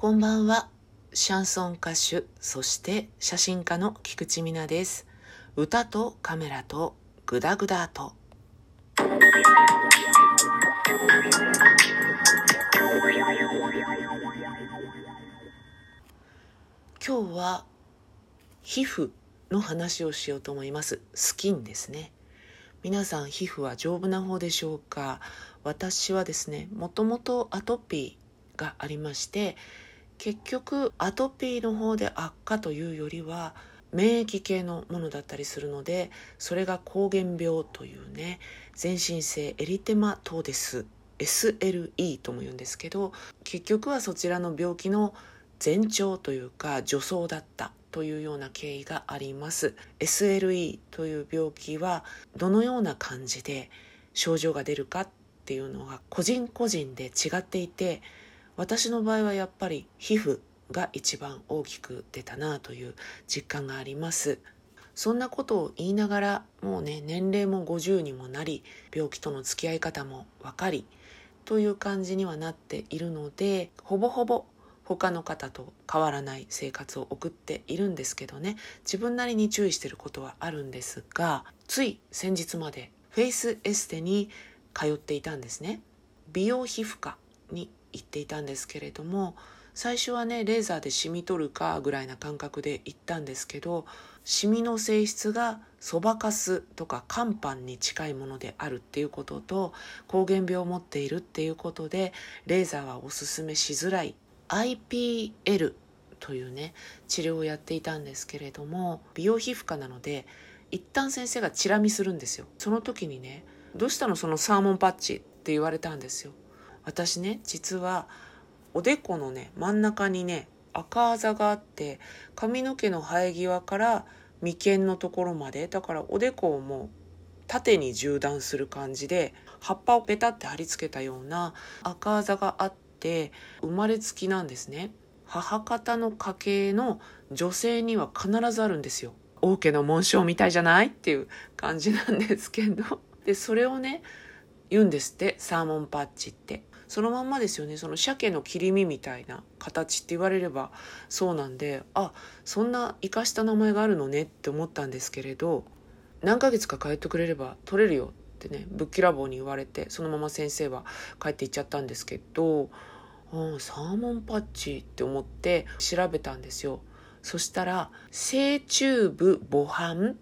こんばんは。シャンソン歌手、そして写真家の菊池美奈です。歌とカメラとグダグダと。今日は皮膚の話をしようと思います。スキンですね。皆さん皮膚は丈夫な方でしょうか？私はですねもともとアトピーがありまして結局アトピーの方で悪化というよりは免疫系のものだったりするのでそれが膠原病というね全身性エリテマトーデス SLE とも言うんですけど結局はそちらの病気の前兆というか助走だったというような経緯があります。SLE という病気はどのような感じで症状が出るかっていうのが個人個人で違っていて私の場合はやっぱり皮膚が一番大きく出たなという実感があります。そんなことを言いながらもうね年齢も50にもなり病気との付き合い方も分かりという感じにはなっているのでほぼほぼ他の方と変わらない生活を送っているんですけどね。自分なりに注意してることはあるんですがつい先日までフェイスエステに通っていたんですね。美容皮膚科に行っていたんですけれども最初はねレーザーでシミ取るかぐらいな感覚で行ったんですけどシミの性質がそばかすとか肝斑に近いものであるっていうことと膠原病を持っているっていうことでレーザーはおすすめしづらい IPL というね治療をやっていたんですけれども美容皮膚科なので一旦先生がチラ見するんですよ。その時にね「どうしたのそのサーモンパッチ」って言われたんですよ。私ね実はおでこのね真ん中にね赤あざがあって髪の毛の生え際から眉間のところまでだからおでこをもう縦に縦断する感じで葉っぱをペタって貼り付けたような赤あざがあって生まれつきなんですね。母方の家系の女性には必ずあるんですよ。王家の紋章みたいじゃない？っていう感じなんですけど。でそれをね言うんですってサーモンパッチって。そのまんまですよね。その鮭の切り身みたいな形って言われればそうなんであそんな生かした名前があるのねって思ったんですけれど何ヶ月か通ってくれれば取れるよってねぶっきらぼうに言われてそのまま先生は帰って行っちゃったんですけどあサーモンパッチって思って調べたんですよ。そしたら正中部母斑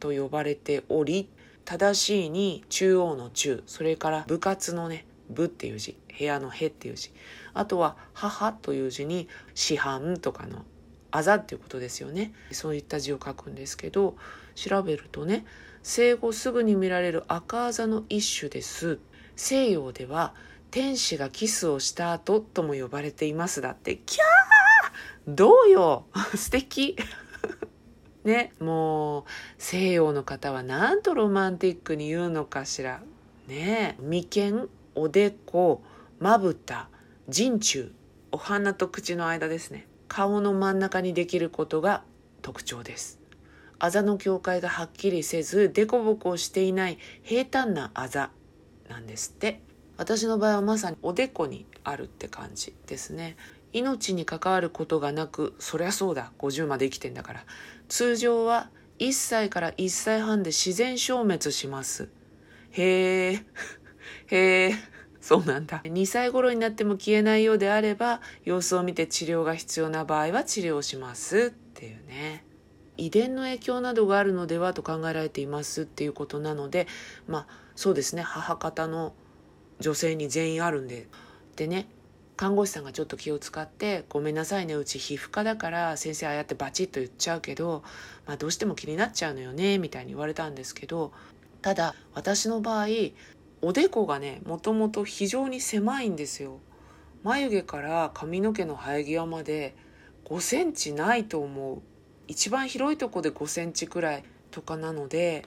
と呼ばれており正しいに中央の中それから部活のね部っていう字部屋のへっていう字。あとは母という字に市販とかのあざっていうことですよね。そういった字を書くんですけど調べるとね生後すぐに見られる赤あざの一種です。西洋では天使がキスをした後とも呼ばれていますだって。キャー！どうよ？素敵！ねもう西洋の方はなんとロマンティックに言うのかしら。ね眉間おでこまぶた人中お鼻と口の間ですね。顔の真ん中にできることが特徴です。あざの境界がはっきりせず凸凹していない平坦なあざなんですって。私の場合はまさにおでこにあるって感じですね。命に関わることがなくそりゃそうだ50まで生きてんだから。通常は1歳から1歳半で自然消滅します。へえへえそうなんだ。2歳頃になっても消えないようであれば様子を見て治療が必要な場合は治療しますっていうね。遺伝の影響などがあるのではと考えられていますっていうことなのでまあそうですね。母方の女性に全員あるんででね看護師さんがちょっと気を使って「ごめんなさいねうち皮膚科だから先生ああやってバチッと言っちゃうけど、まあ、どうしても気になっちゃうのよね」みたいに言われたんですけどただ私の場合おでこがねもともと非常に狭いんですよ。眉毛から髪の毛の生え際まで5センチないと思う。一番広いとこで5センチくらいとかなので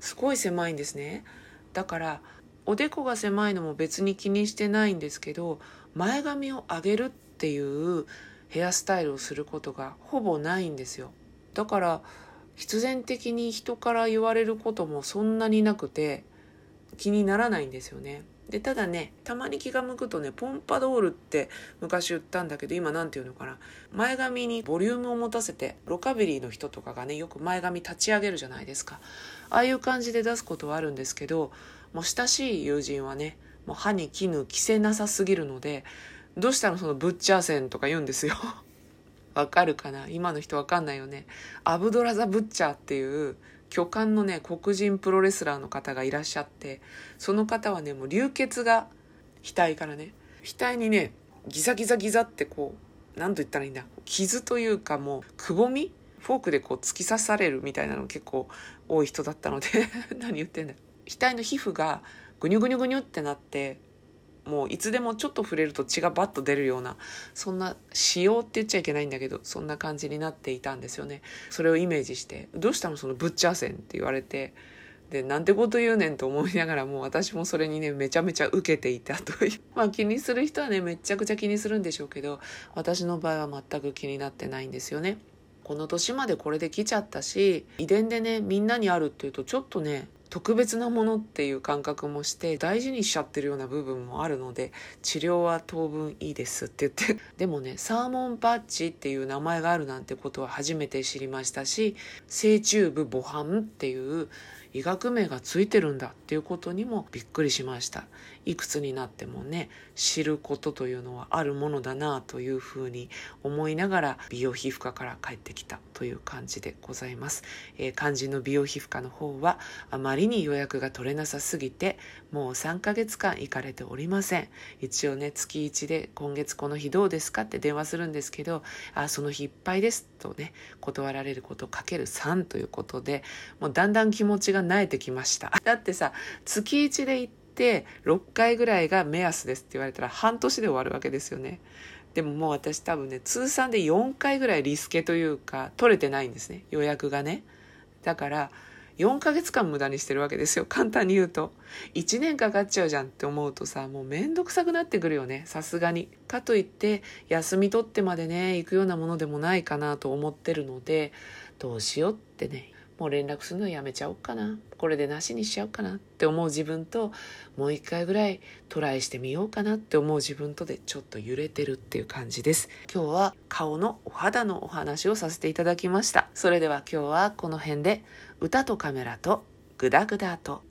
すごい狭いんですね。だからおでこが狭いのも別に気にしてないんですけど前髪を上げるっていうヘアスタイルをすることがほぼないんですよ。だから必然的に人から言われることもそんなになくて気にならないんですよね。でただねたまに気が向くとねポンパドールって昔言ったんだけど今何て言うのかな。前髪にボリュームを持たせてロカビリーの人とかがねよく前髪立ち上げるじゃないですか。ああいう感じで出すことはあるんですけどもう親しい友人はねもう歯に絹着せなさすぎるのでどうしたのそのブッチャー線とか言うんですよ。わかるかな？今の人わかんないよね。アブドラザ・ブッチャーっていう巨漢のね黒人プロレスラーの方がいらっしゃってその方はねもう流血が額からね額にねギザギザギザってこう何と言ったらいいんだ傷というかもうくぼみフォークでこう突き刺されるみたいなの結構多い人だったので 何言ってんだ。額の皮膚がぐにゅぐにゅぐにゅってなってもういつでもちょっと触れると血がバッと出るようなそんな仕様って言っちゃいけないんだけどそんな感じになっていたんですよね。それをイメージして「どうしたのそのブッチャー線」って言われてでなんてこと言うねんと思いながらもう私もそれにねめちゃめちゃ受けていたという。まあ気にする人はねめちゃくちゃ気にするんでしょうけど私の場合は全く気になってないんですよね。この年までこれで来ちゃったし遺伝でねみんなにあるっていうとちょっとね特別なものっていう感覚もして大事にしちゃってるような部分もあるので治療は当分いいですって言って。でもねサーモンパッチっていう名前があるなんてことは初めて知りましたし成虫部母斑っていう医学名がついてるんだっていうことにもびっくりしました。いくつになってもね知ることというのはあるものだなというふうに思いながら美容皮膚科から帰ってきたという感じでございます、えー、肝心の美容皮膚科の方はあまりに予約が取れなさすぎてもう3ヶ月間行かれておりません。一応ね月1で今月この日どうですかって電話するんですけどあその日いっぱいですとね断られることかける3ということでもうだんだん気持ちが慣れてきました。だってさ月1で行って6回ぐらいが目安ですって言われたら半年で終わるわけですよね。でももう私多分ね通算で4回ぐらいリスケというか取れてないんですね。予約がね。だから4ヶ月間無駄にしてるわけですよ。簡単に言うと。1年かかっちゃうじゃんって思うとさもう面倒くさくなってくるよね。さすがに。かといって休み取ってまでね行くようなものでもないかなと思ってるのでどうしようってねもう連絡するのやめちゃおうかな。これでなしにしちゃおうかなって思う自分ともう一回ぐらいトライしてみようかなって思う自分とでちょっと揺れてるっていう感じです。今日は顔のお肌のお話をさせていただきました。それでは今日はこの辺で。歌とカメラとグダグダと。